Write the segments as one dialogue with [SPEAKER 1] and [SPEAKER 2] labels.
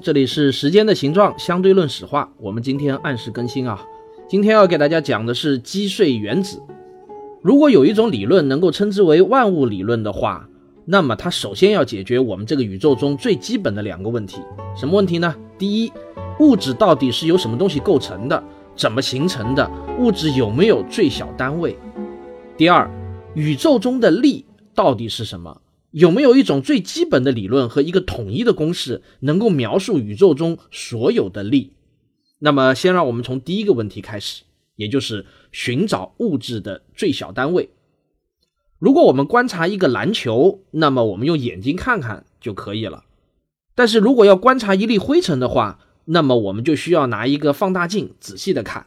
[SPEAKER 1] 这里是时间的形状相对论史话。我们今天按时更新啊。今天要给大家讲的是击碎原子。如果有一种理论能够称之为万物理论的话，那么它首先要解决我们这个宇宙中最基本的两个问题。什么问题呢？第一，物质到底是由什么东西构成的？怎么形成的？物质有没有最小单位？第二，宇宙中的力到底是什么？有没有一种最基本的理论和一个统一的公式，能够描述宇宙中所有的力？那么，先让我们从第一个问题开始，也就是寻找物质的最小单位。如果我们观察一个篮球，那么我们用眼睛看看就可以了。但是如果要观察一粒灰尘的话，那么我们就需要拿一个放大镜仔细的看。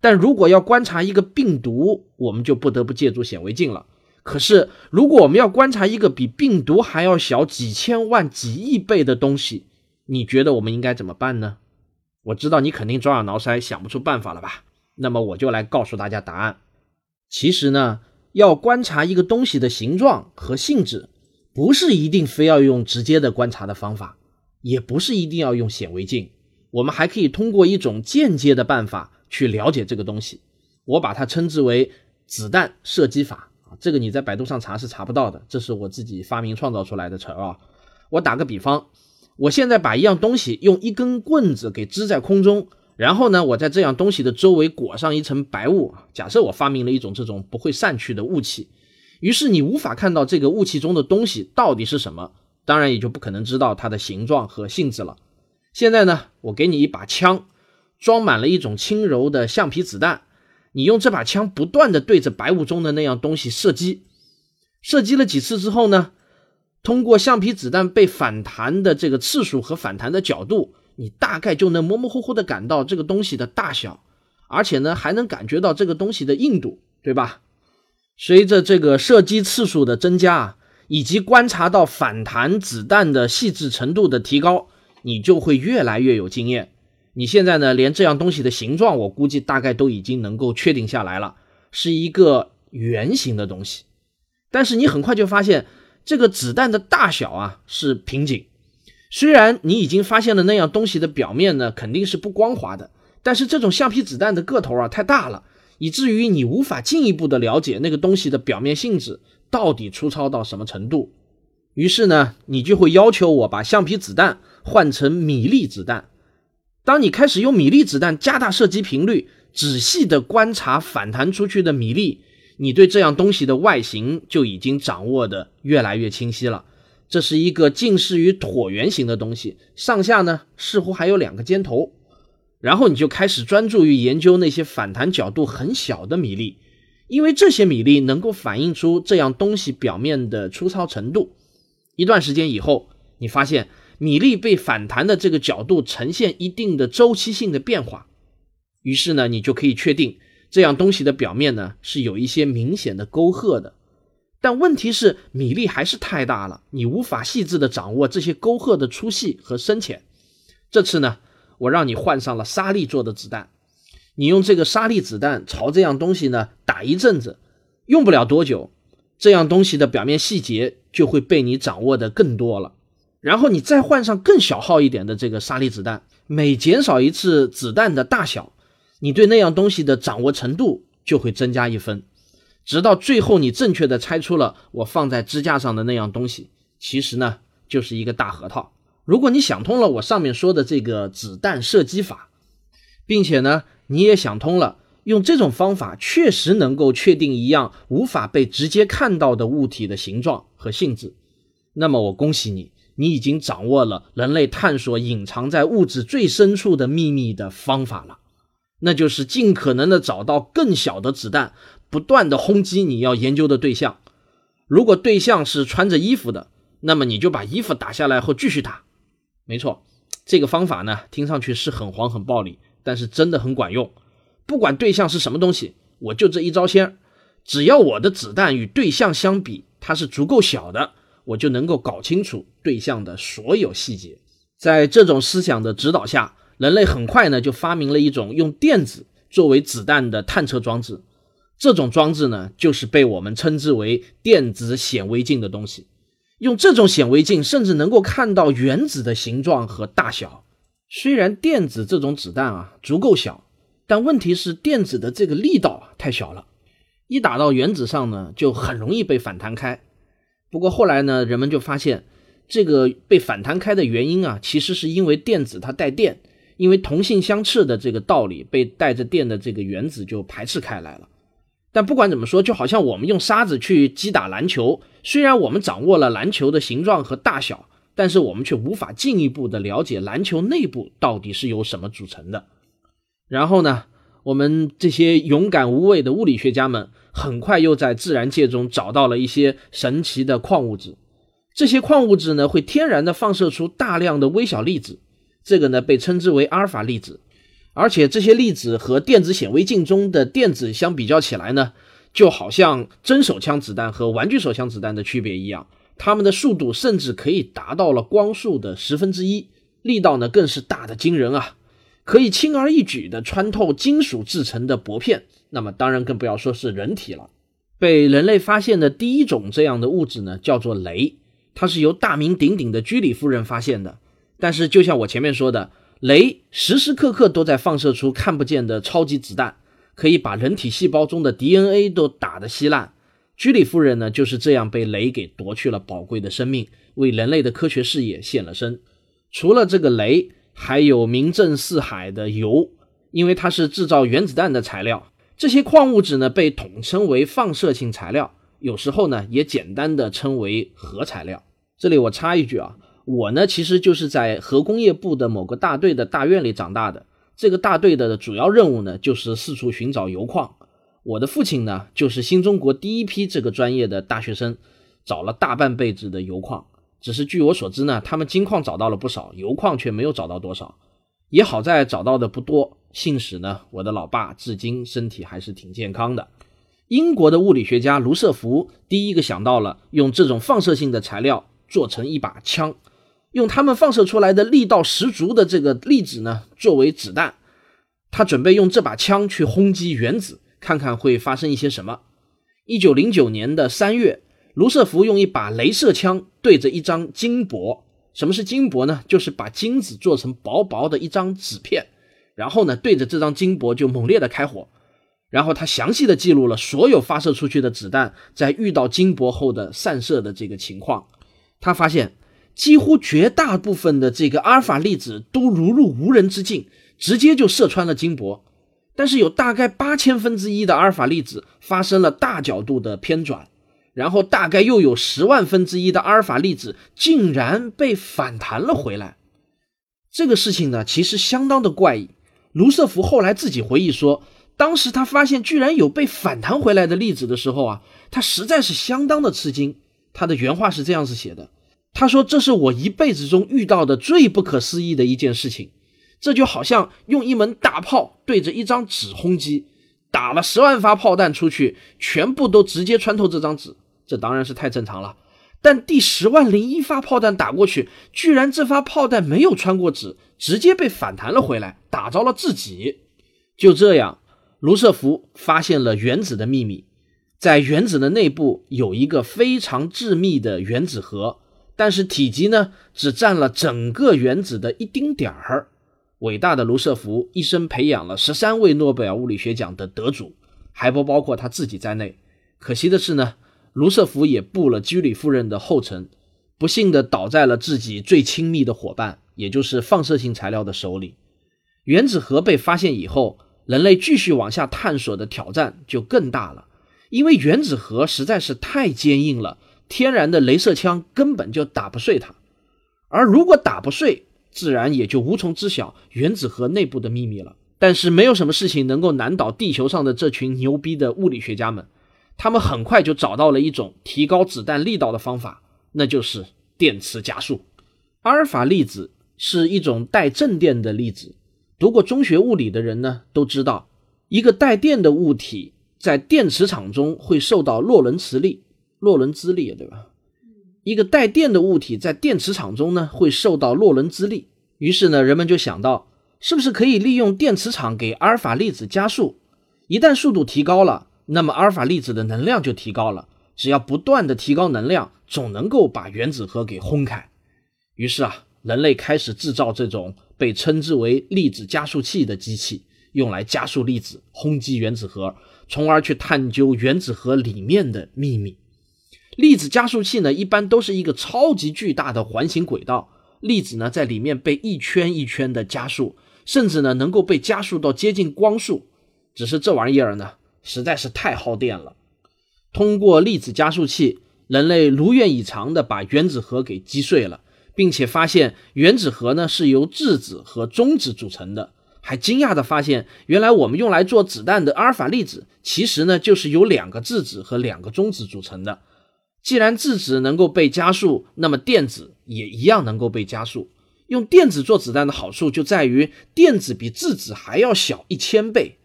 [SPEAKER 1] 但如果要观察一个病毒，我们就不得不借助显微镜了。可是，如果我们要观察一个比病毒还要小几千万、几亿倍的东西，你觉得我们应该怎么办呢？我知道你肯定抓耳挠腮，想不出办法了吧？那么我就来告诉大家答案。其实呢，要观察一个东西的形状和性质，不是一定非要用直接的观察的方法，也不是一定要用显微镜，我们还可以通过一种间接的办法去了解这个东西。我把它称之为子弹射击法。这个你在百度上查是查不到的，这是我自己发明创造出来的词啊。我打个比方，我现在把一样东西用一根棍子给支在空中，然后呢，我在这样东西的周围裹上一层白雾。假设我发明了一种这种不会散去的雾气，于是你无法看到这个雾气中的东西到底是什么，当然也就不可能知道它的形状和性质了。现在呢，我给你一把枪，装满了一种轻柔的橡皮子弹。你用这把枪不断的对着白雾中的那样东西射击，射击了几次之后呢？通过橡皮子弹被反弹的这个次数和反弹的角度，你大概就能模模糊糊的感到这个东西的大小，而且呢还能感觉到这个东西的硬度，对吧？随着这个射击次数的增加，以及观察到反弹子弹的细致程度的提高，你就会越来越有经验。你现在呢，连这样东西的形状，我估计大概都已经能够确定下来了，是一个圆形的东西。但是你很快就发现，这个子弹的大小啊是瓶颈。虽然你已经发现了那样东西的表面呢肯定是不光滑的，但是这种橡皮子弹的个头啊太大了，以至于你无法进一步的了解那个东西的表面性质到底粗糙到什么程度。于是呢，你就会要求我把橡皮子弹换成米粒子弹。当你开始用米粒子弹加大射击频率，仔细的观察反弹出去的米粒，你对这样东西的外形就已经掌握的越来越清晰了。这是一个近似于椭圆形的东西，上下呢似乎还有两个尖头。然后你就开始专注于研究那些反弹角度很小的米粒，因为这些米粒能够反映出这样东西表面的粗糙程度。一段时间以后，你发现。米粒被反弹的这个角度呈现一定的周期性的变化，于是呢，你就可以确定这样东西的表面呢是有一些明显的沟壑的。但问题是，米粒还是太大了，你无法细致的掌握这些沟壑的粗细和深浅。这次呢，我让你换上了沙粒做的子弹，你用这个沙粒子弹朝这样东西呢打一阵子，用不了多久，这样东西的表面细节就会被你掌握的更多了。然后你再换上更小号一点的这个沙粒子弹，每减少一次子弹的大小，你对那样东西的掌握程度就会增加一分，直到最后你正确的猜出了我放在支架上的那样东西，其实呢就是一个大核桃。如果你想通了我上面说的这个子弹射击法，并且呢你也想通了用这种方法确实能够确定一样无法被直接看到的物体的形状和性质，那么我恭喜你。你已经掌握了人类探索隐藏在物质最深处的秘密的方法了，那就是尽可能的找到更小的子弹，不断的轰击你要研究的对象。如果对象是穿着衣服的，那么你就把衣服打下来后继续打。没错，这个方法呢，听上去是很黄很暴力，但是真的很管用。不管对象是什么东西，我就这一招先。只要我的子弹与对象相比，它是足够小的，我就能够搞清楚对象的所有细节。在这种思想的指导下，人类很快呢就发明了一种用电子作为子弹的探测装置。这种装置呢，就是被我们称之为电子显微镜的东西。用这种显微镜，甚至能够看到原子的形状和大小。虽然电子这种子弹啊足够小，但问题是电子的这个力道啊太小了。一打到原子上呢，就很容易被反弹开。不过后来呢，人们就发现，这个被反弹开的原因啊，其实是因为电子它带电，因为同性相斥的这个道理，被带着电的这个原子就排斥开来了。但不管怎么说，就好像我们用沙子去击打篮球，虽然我们掌握了篮球的形状和大小，但是我们却无法进一步的了解篮球内部到底是由什么组成的。然后呢，我们这些勇敢无畏的物理学家们。很快又在自然界中找到了一些神奇的矿物质，这些矿物质呢会天然的放射出大量的微小粒子，这个呢被称之为阿尔法粒子，而且这些粒子和电子显微镜中的电子相比较起来呢，就好像真手枪子弹和玩具手枪子弹的区别一样，它们的速度甚至可以达到了光速的十分之一，力道呢更是大的惊人啊，可以轻而易举的穿透金属制成的薄片。那么当然更不要说是人体了。被人类发现的第一种这样的物质呢，叫做镭，它是由大名鼎鼎的居里夫人发现的。但是就像我前面说的，镭时时刻刻都在放射出看不见的超级子弹，可以把人体细胞中的 DNA 都打得稀烂。居里夫人呢就是这样被镭给夺去了宝贵的生命，为人类的科学事业献了身。除了这个镭，还有名震四海的铀，因为它是制造原子弹的材料。这些矿物质呢，被统称为放射性材料，有时候呢，也简单的称为核材料。这里我插一句啊，我呢，其实就是在核工业部的某个大队的大院里长大的。这个大队的主要任务呢，就是四处寻找铀矿。我的父亲呢，就是新中国第一批这个专业的大学生，找了大半辈子的铀矿。只是据我所知呢，他们金矿找到了不少，铀矿却没有找到多少。也好在找到的不多。幸使呢，我的老爸至今身体还是挺健康的。英国的物理学家卢瑟福第一个想到了用这种放射性的材料做成一把枪，用他们放射出来的力道十足的这个粒子呢作为子弹。他准备用这把枪去轰击原子，看看会发生一些什么。一九零九年的三月，卢瑟福用一把镭射枪对着一张金箔。什么是金箔呢？就是把金子做成薄薄的一张纸片。然后呢，对着这张金箔就猛烈的开火，然后他详细的记录了所有发射出去的子弹在遇到金箔后的散射的这个情况。他发现，几乎绝大部分的这个阿尔法粒子都如入无人之境，直接就射穿了金箔。但是有大概八千分之一的阿尔法粒子发生了大角度的偏转，然后大概又有十万分之一的阿尔法粒子竟然被反弹了回来。这个事情呢，其实相当的怪异。卢瑟福后来自己回忆说，当时他发现居然有被反弹回来的粒子的时候啊，他实在是相当的吃惊。他的原话是这样子写的：“他说这是我一辈子中遇到的最不可思议的一件事情。这就好像用一门大炮对着一张纸轰击，打了十万发炮弹出去，全部都直接穿透这张纸。这当然是太正常了。但第十万零一发炮弹打过去，居然这发炮弹没有穿过纸。”直接被反弹了回来，打着了自己。就这样，卢瑟福发现了原子的秘密。在原子的内部有一个非常致密的原子核，但是体积呢，只占了整个原子的一丁点儿。伟大的卢瑟福一生培养了十三位诺贝尔物理学奖的得主，还不包括他自己在内。可惜的是呢，卢瑟福也步了居里夫人的后尘，不幸的倒在了自己最亲密的伙伴。也就是放射性材料的手里，原子核被发现以后，人类继续往下探索的挑战就更大了。因为原子核实在是太坚硬了，天然的镭射枪根本就打不碎它。而如果打不碎，自然也就无从知晓原子核内部的秘密了。但是没有什么事情能够难倒地球上的这群牛逼的物理学家们，他们很快就找到了一种提高子弹力道的方法，那就是电磁加速。阿尔法粒子是一种带正电的粒子，读过中学物理的人呢都知道，一个带电的物体在电磁场中会受到洛伦兹力，洛伦兹力对吧？一个带电的物体在电磁场中呢会受到洛伦兹力，于是呢人们就想到。是不是可以利用电磁场给阿尔法粒子加速？一旦速度提高了，那么阿尔法粒子的能量就提高了。只要不断的提高能量，总能够把原子核给轰开。于是啊，人类开始制造这种被称之为粒子加速器的机器，用来加速粒子，轰击原子核，从而去探究原子核里面的秘密。粒子加速器呢，一般都是一个超级巨大的环形轨道，粒子呢在里面被一圈一圈的加速。甚至呢，能够被加速到接近光速，只是这玩意儿呢，实在是太耗电了。通过粒子加速器，人类如愿以偿的把原子核给击碎了，并且发现原子核呢是由质子和中子组成的，还惊讶的发现，原来我们用来做子弹的阿尔法粒子，其实呢就是由两个质子和两个中子组成的。既然质子能够被加速，那么电子也一样能够被加速。用电子做子弹的好处就在于电子比质子还要小一千倍。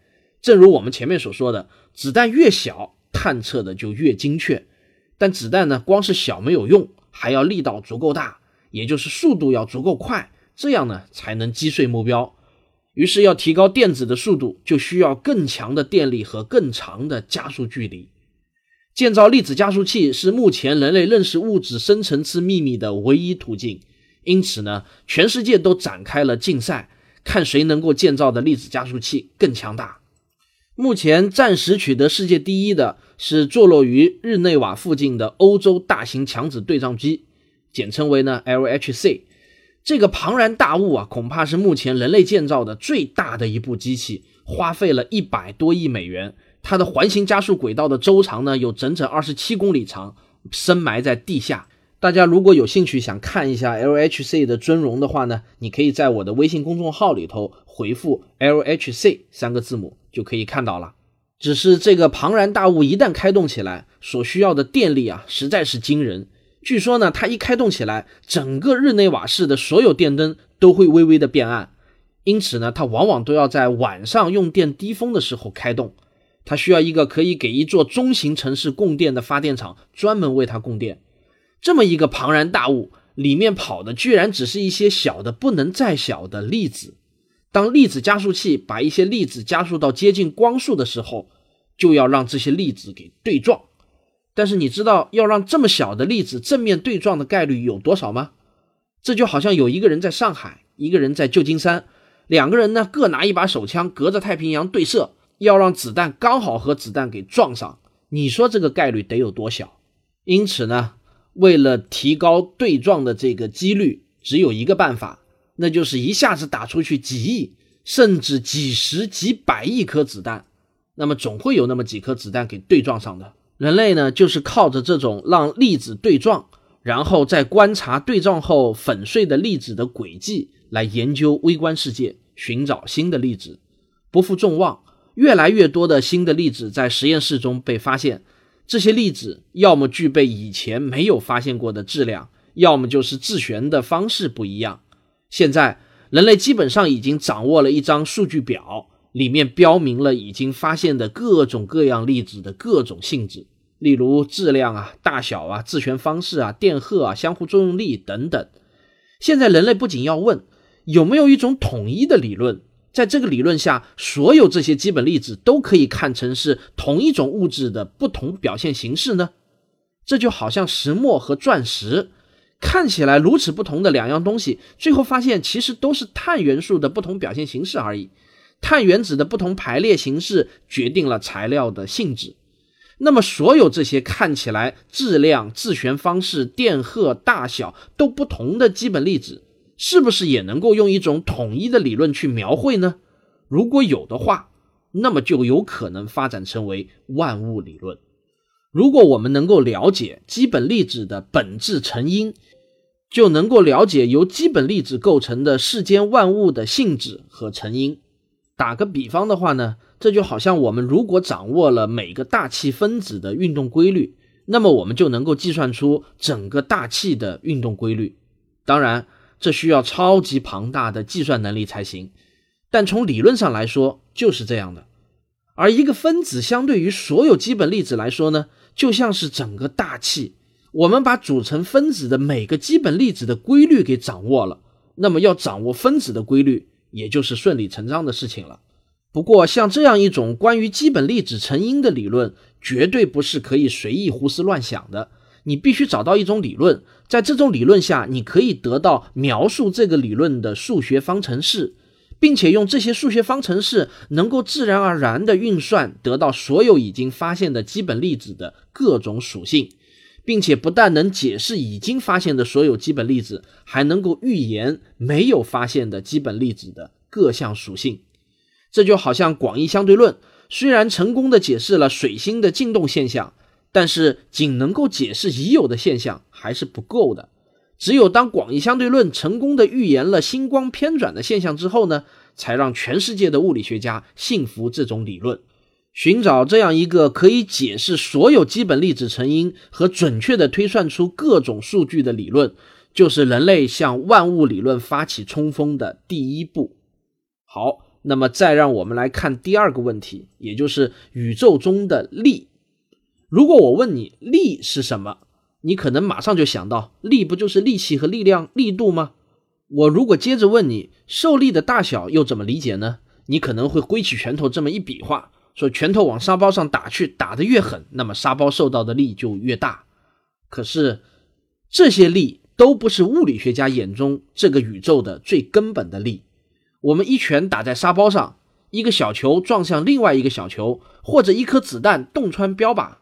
[SPEAKER 1] 正如我们前面所说的，子弹越小，探测的就越精确。但子弹呢，光是小没有用，还要力道足够大，也就是速度要足够快，这样呢才能击碎目标。于是要提高电子的速度，就需要更强的电力和更长的加速距离。建造粒子加速器是目前人类认识物质深层次秘密的唯一途径。因此呢，全世界都展开了竞赛，看谁能够建造的粒子加速器更强大。目前暂时取得世界第一的是坐落于日内瓦附近的欧洲大型强子对撞机，简称为呢 LHC。这个庞然大物啊，恐怕是目前人类建造的最大的一部机器，花费了一百多亿美元。它的环形加速轨道的周长呢，有整整二十七公里长，深埋在地下。大家如果有兴趣想看一下 LHC 的尊容的话呢，你可以在我的微信公众号里头回复 LHC 三个字母就可以看到了。只是这个庞然大物一旦开动起来，所需要的电力啊实在是惊人。据说呢，它一开动起来，整个日内瓦市的所有电灯都会微微的变暗。因此呢，它往往都要在晚上用电低峰的时候开动。它需要一个可以给一座中型城市供电的发电厂专门为它供电。这么一个庞然大物，里面跑的居然只是一些小的不能再小的粒子。当粒子加速器把一些粒子加速到接近光速的时候，就要让这些粒子给对撞。但是你知道要让这么小的粒子正面对撞的概率有多少吗？这就好像有一个人在上海，一个人在旧金山，两个人呢各拿一把手枪，隔着太平洋对射，要让子弹刚好和子弹给撞上。你说这个概率得有多小？因此呢？为了提高对撞的这个几率，只有一个办法，那就是一下子打出去几亿，甚至几十几百亿颗子弹，那么总会有那么几颗子弹给对撞上的。人类呢，就是靠着这种让粒子对撞，然后在观察对撞后粉碎的粒子的轨迹，来研究微观世界，寻找新的粒子。不负众望，越来越多的新的粒子在实验室中被发现。这些粒子要么具备以前没有发现过的质量，要么就是自旋的方式不一样。现在人类基本上已经掌握了一张数据表，里面标明了已经发现的各种各样粒子的各种性质，例如质量啊、大小啊、自旋方式啊、电荷啊、相互作用力等等。现在人类不仅要问有没有一种统一的理论。在这个理论下，所有这些基本粒子都可以看成是同一种物质的不同表现形式呢？这就好像石墨和钻石，看起来如此不同的两样东西，最后发现其实都是碳元素的不同表现形式而已。碳原子的不同排列形式决定了材料的性质。那么，所有这些看起来质量、自旋方式、电荷、大小都不同的基本粒子。是不是也能够用一种统一的理论去描绘呢？如果有的话，那么就有可能发展成为万物理论。如果我们能够了解基本粒子的本质成因，就能够了解由基本粒子构成的世间万物的性质和成因。打个比方的话呢，这就好像我们如果掌握了每个大气分子的运动规律，那么我们就能够计算出整个大气的运动规律。当然，这需要超级庞大的计算能力才行。但从理论上来说，就是这样的。而一个分子相对于所有基本粒子来说呢，就像是整个大气。我们把组成分子的每个基本粒子的规律给掌握了，那么要掌握分子的规律，也就是顺理成章的事情了。不过，像这样一种关于基本粒子成因的理论，绝对不是可以随意胡思乱想的。你必须找到一种理论，在这种理论下，你可以得到描述这个理论的数学方程式。并且用这些数学方程式能够自然而然地运算，得到所有已经发现的基本粒子的各种属性，并且不但能解释已经发现的所有基本粒子，还能够预言没有发现的基本粒子的各项属性。这就好像广义相对论，虽然成功地解释了水星的进动现象，但是仅能够解释已有的现象还是不够的。只有当广义相对论成功的预言了星光偏转的现象之后呢，才让全世界的物理学家信服这种理论。寻找这样一个可以解释所有基本粒子成因和准确的推算出各种数据的理论，就是人类向万物理论发起冲锋的第一步。好，那么再让我们来看第二个问题，也就是宇宙中的力。如果我问你力是什么？你可能马上就想到，力不就是力气和力量、力度吗？我如果接着问你，受力的大小又怎么理解呢？你可能会挥起拳头这么一比划，说拳头往沙包上打去，打得越狠，那么沙包受到的力就越大。可是这些力都不是物理学家眼中这个宇宙的最根本的力。我们一拳打在沙包上，一个小球撞向另外一个小球，或者一颗子弹洞穿标靶。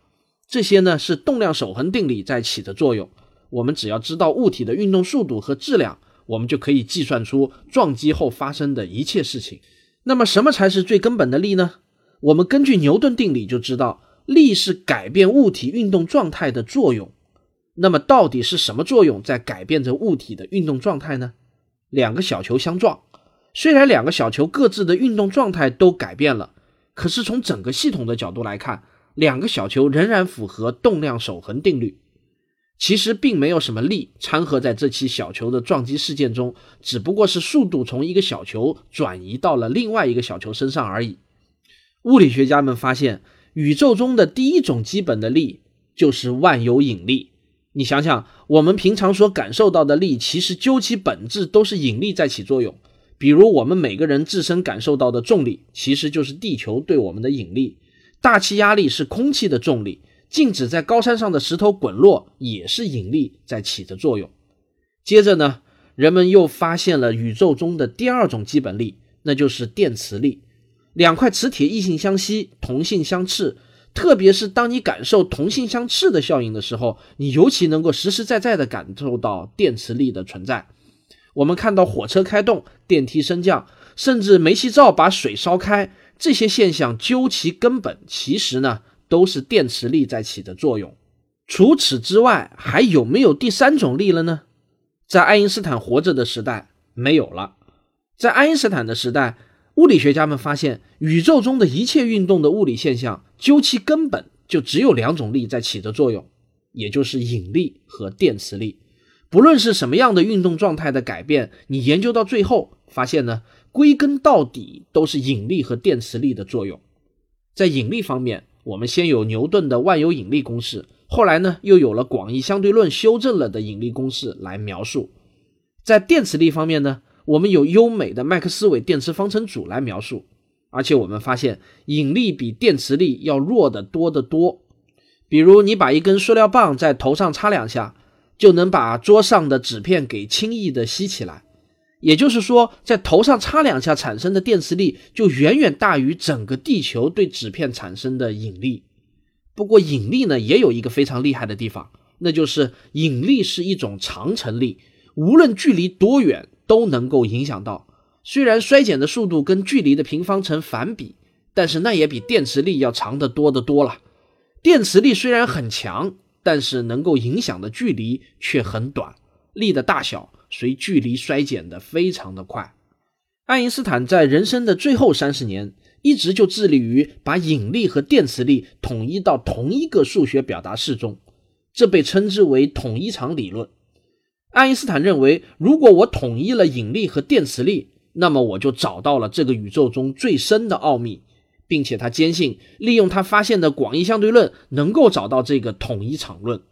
[SPEAKER 1] 这些呢是动量守恒定理在起的作用。我们只要知道物体的运动速度和质量，我们就可以计算出撞击后发生的一切事情。那么，什么才是最根本的力呢？我们根据牛顿定理就知道，力是改变物体运动状态的作用。那么，到底是什么作用在改变着物体的运动状态呢？两个小球相撞，虽然两个小球各自的运动状态都改变了，可是从整个系统的角度来看。两个小球仍然符合动量守恒定律，其实并没有什么力掺和在这起小球的撞击事件中，只不过是速度从一个小球转移到了另外一个小球身上而已。物理学家们发现，宇宙中的第一种基本的力就是万有引力。你想想，我们平常所感受到的力，其实究其本质都是引力在起作用。比如我们每个人自身感受到的重力，其实就是地球对我们的引力。大气压力是空气的重力，静止在高山上的石头滚落也是引力在起着作用。接着呢，人们又发现了宇宙中的第二种基本力，那就是电磁力。两块磁铁异性相吸，同性相斥，特别是当你感受同性相斥的效应的时候，你尤其能够实实在在地感受到电磁力的存在。我们看到火车开动，电梯升降，甚至煤气灶把水烧开。这些现象究其根本，其实呢都是电磁力在起的作用。除此之外，还有没有第三种力了呢？在爱因斯坦活着的时代，没有了。在爱因斯坦的时代，物理学家们发现，宇宙中的一切运动的物理现象，究其根本就只有两种力在起的作用，也就是引力和电磁力。不论是什么样的运动状态的改变，你研究到最后发现呢？归根到底都是引力和电磁力的作用。在引力方面，我们先有牛顿的万有引力公式，后来呢又有了广义相对论修正了的引力公式来描述。在电磁力方面呢，我们有优美的麦克斯韦电磁方程组来描述。而且我们发现引力比电磁力要弱得多得多。比如你把一根塑料棒在头上插两下，就能把桌上的纸片给轻易的吸起来。也就是说，在头上插两下产生的电磁力就远远大于整个地球对纸片产生的引力。不过，引力呢也有一个非常厉害的地方，那就是引力是一种长程力，无论距离多远都能够影响到。虽然衰减的速度跟距离的平方成反比，但是那也比电磁力要长得多得多了。电磁力虽然很强，但是能够影响的距离却很短。力的大小随距离衰减的非常的快。爱因斯坦在人生的最后三十年，一直就致力于把引力和电磁力统一到同一个数学表达式中，这被称之为统一场理论。爱因斯坦认为，如果我统一了引力和电磁力，那么我就找到了这个宇宙中最深的奥秘，并且他坚信，利用他发现的广义相对论能够找到这个统一场论。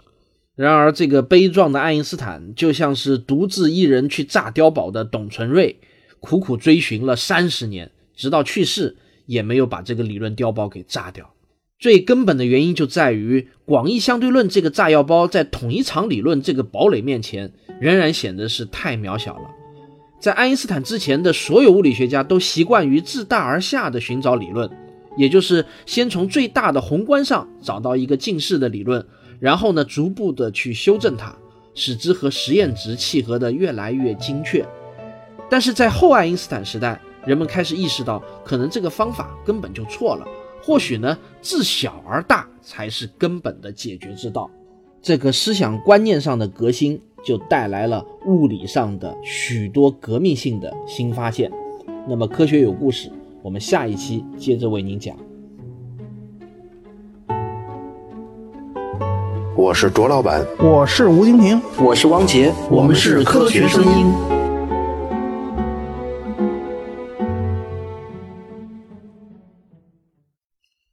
[SPEAKER 1] 然而，这个悲壮的爱因斯坦就像是独自一人去炸碉堡的董存瑞，苦苦追寻了三十年，直到去世也没有把这个理论碉堡给炸掉。最根本的原因就在于，广义相对论这个炸药包在统一场理论这个堡垒面前，仍然显得是太渺小了。在爱因斯坦之前的所有物理学家都习惯于自大而下的寻找理论，也就是先从最大的宏观上找到一个近似的理论，然后呢逐步的去修正它，使之和实验值契合的越来越精确。但是在后爱因斯坦时代，人们开始意识到，可能这个方法根本就错了。或许呢，自小而大才是根本的解决之道。这个思想观念上的革新，就带来了物理上的许多革命性的新发现。那么，科学有故事，我们下一期接着为您讲。
[SPEAKER 2] 我是卓老板，
[SPEAKER 3] 我是吴京平，
[SPEAKER 4] 我是汪杰，
[SPEAKER 1] 我们是科学声音。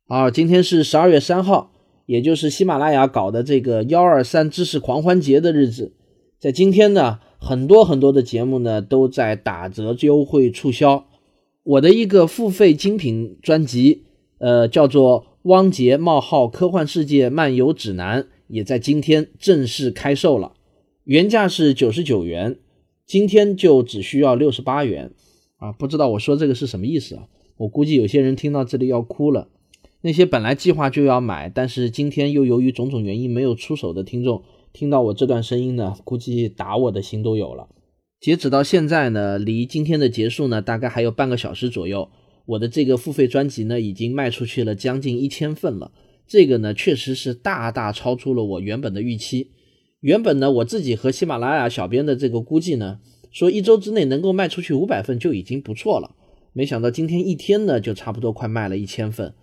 [SPEAKER 1] 好，今天是十二月三号，也就是喜马拉雅搞的这个幺二三知识狂欢节的日子。在今天呢，很多很多的节目呢都在打折优惠促销。我的一个付费精品专辑，呃，叫做《汪杰冒号科幻世界漫游指南》，也在今天正式开售了。原价是九十九元，今天就只需要六十八元。啊，不知道我说这个是什么意思啊？我估计有些人听到这里要哭了。那些本来计划就要买，但是今天又由于种种原因没有出手的听众，听到我这段声音呢，估计打我的心都有了。截止到现在呢，离今天的结束呢，大概还有半个小时左右。我的这个付费专辑呢，已经卖出去了将近一千份了。这个呢，确实是大大超出了我原本的预期。原本呢，我自己和喜马拉雅小编的这个估计呢，说一周之内能够卖出去五百份就已经不错了。没想到今天一天呢，就差不多快卖了一千份。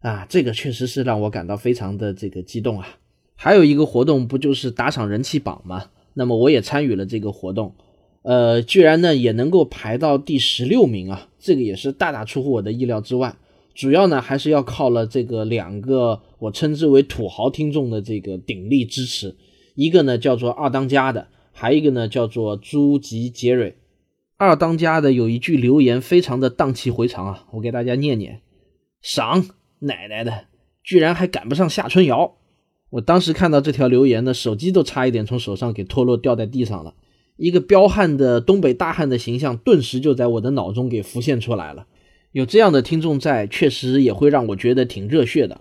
[SPEAKER 1] 啊，这个确实是让我感到非常的这个激动啊！还有一个活动不就是打赏人气榜吗？那么我也参与了这个活动，呃，居然呢也能够排到第十六名啊！这个也是大大出乎我的意料之外。主要呢还是要靠了这个两个我称之为土豪听众的这个鼎力支持，一个呢叫做二当家的，还一个呢叫做朱吉杰瑞。二当家的有一句留言非常的荡气回肠啊，我给大家念念：赏。奶奶的，居然还赶不上夏春瑶！我当时看到这条留言呢，手机都差一点从手上给脱落掉在地上了。一个彪悍的东北大汉的形象顿时就在我的脑中给浮现出来了。有这样的听众在，确实也会让我觉得挺热血的。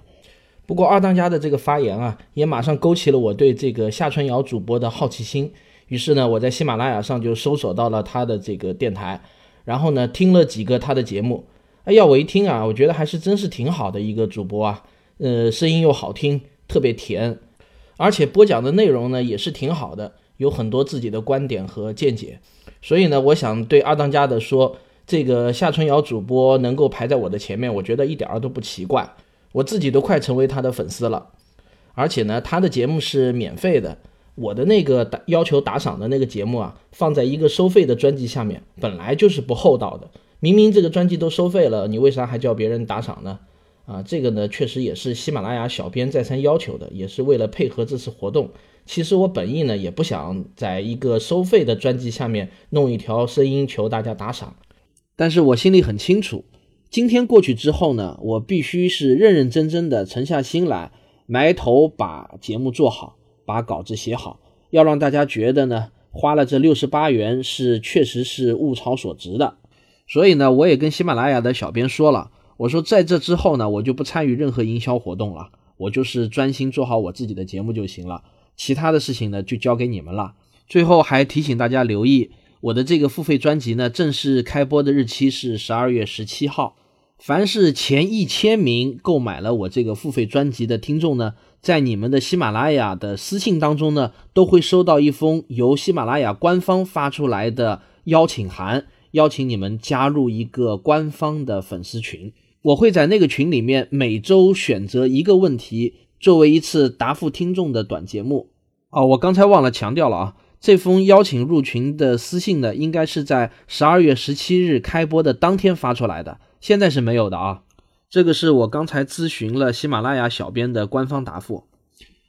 [SPEAKER 1] 不过二当家的这个发言啊，也马上勾起了我对这个夏春瑶主播的好奇心。于是呢，我在喜马拉雅上就搜索到了他的这个电台，然后呢，听了几个他的节目。哎呀，我一听啊，我觉得还是真是挺好的一个主播啊，呃，声音又好听，特别甜，而且播讲的内容呢也是挺好的，有很多自己的观点和见解。所以呢，我想对二当家的说，这个夏春瑶主播能够排在我的前面，我觉得一点儿都不奇怪，我自己都快成为他的粉丝了。而且呢，他的节目是免费的，我的那个打要求打赏的那个节目啊，放在一个收费的专辑下面，本来就是不厚道的。明明这个专辑都收费了，你为啥还叫别人打赏呢？啊，这个呢确实也是喜马拉雅小编再三要求的，也是为了配合这次活动。其实我本意呢也不想在一个收费的专辑下面弄一条声音求大家打赏，但是我心里很清楚，今天过去之后呢，我必须是认认真真的沉下心来，埋头把节目做好，把稿子写好，要让大家觉得呢花了这六十八元是确实是物超所值的。所以呢，我也跟喜马拉雅的小编说了，我说在这之后呢，我就不参与任何营销活动了，我就是专心做好我自己的节目就行了，其他的事情呢就交给你们了。最后还提醒大家留意，我的这个付费专辑呢，正式开播的日期是十二月十七号，凡是前一千名购买了我这个付费专辑的听众呢，在你们的喜马拉雅的私信当中呢，都会收到一封由喜马拉雅官方发出来的邀请函，邀请你们加入一个官方的粉丝群。我会在那个群里面每周选择一个问题，作为一次答复听众的短节目。哦，我刚才忘了强调了啊，这封邀请入群的私信呢，应该是在十二月十七日开播的当天发出来的，现在是没有的啊。这个是我刚才咨询了喜马拉雅小编的官方答复。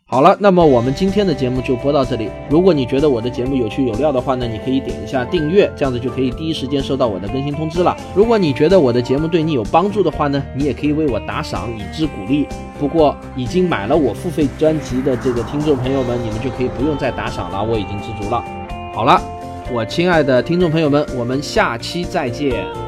[SPEAKER 1] 好了，那么我们今天的节目就播到这里。如果你觉得我的节目有趣有料的话呢，你可以点一下订阅，这样子就可以第一时间收到我的更新通知了。如果你觉得我的节目对你有帮助的话呢，你也可以为我打赏以资鼓励。不过已经买了我付费专辑的这个听众朋友们，你们就可以不用再打赏了，我已经知足了。好了，我亲爱的听众朋友们，我们下期再见。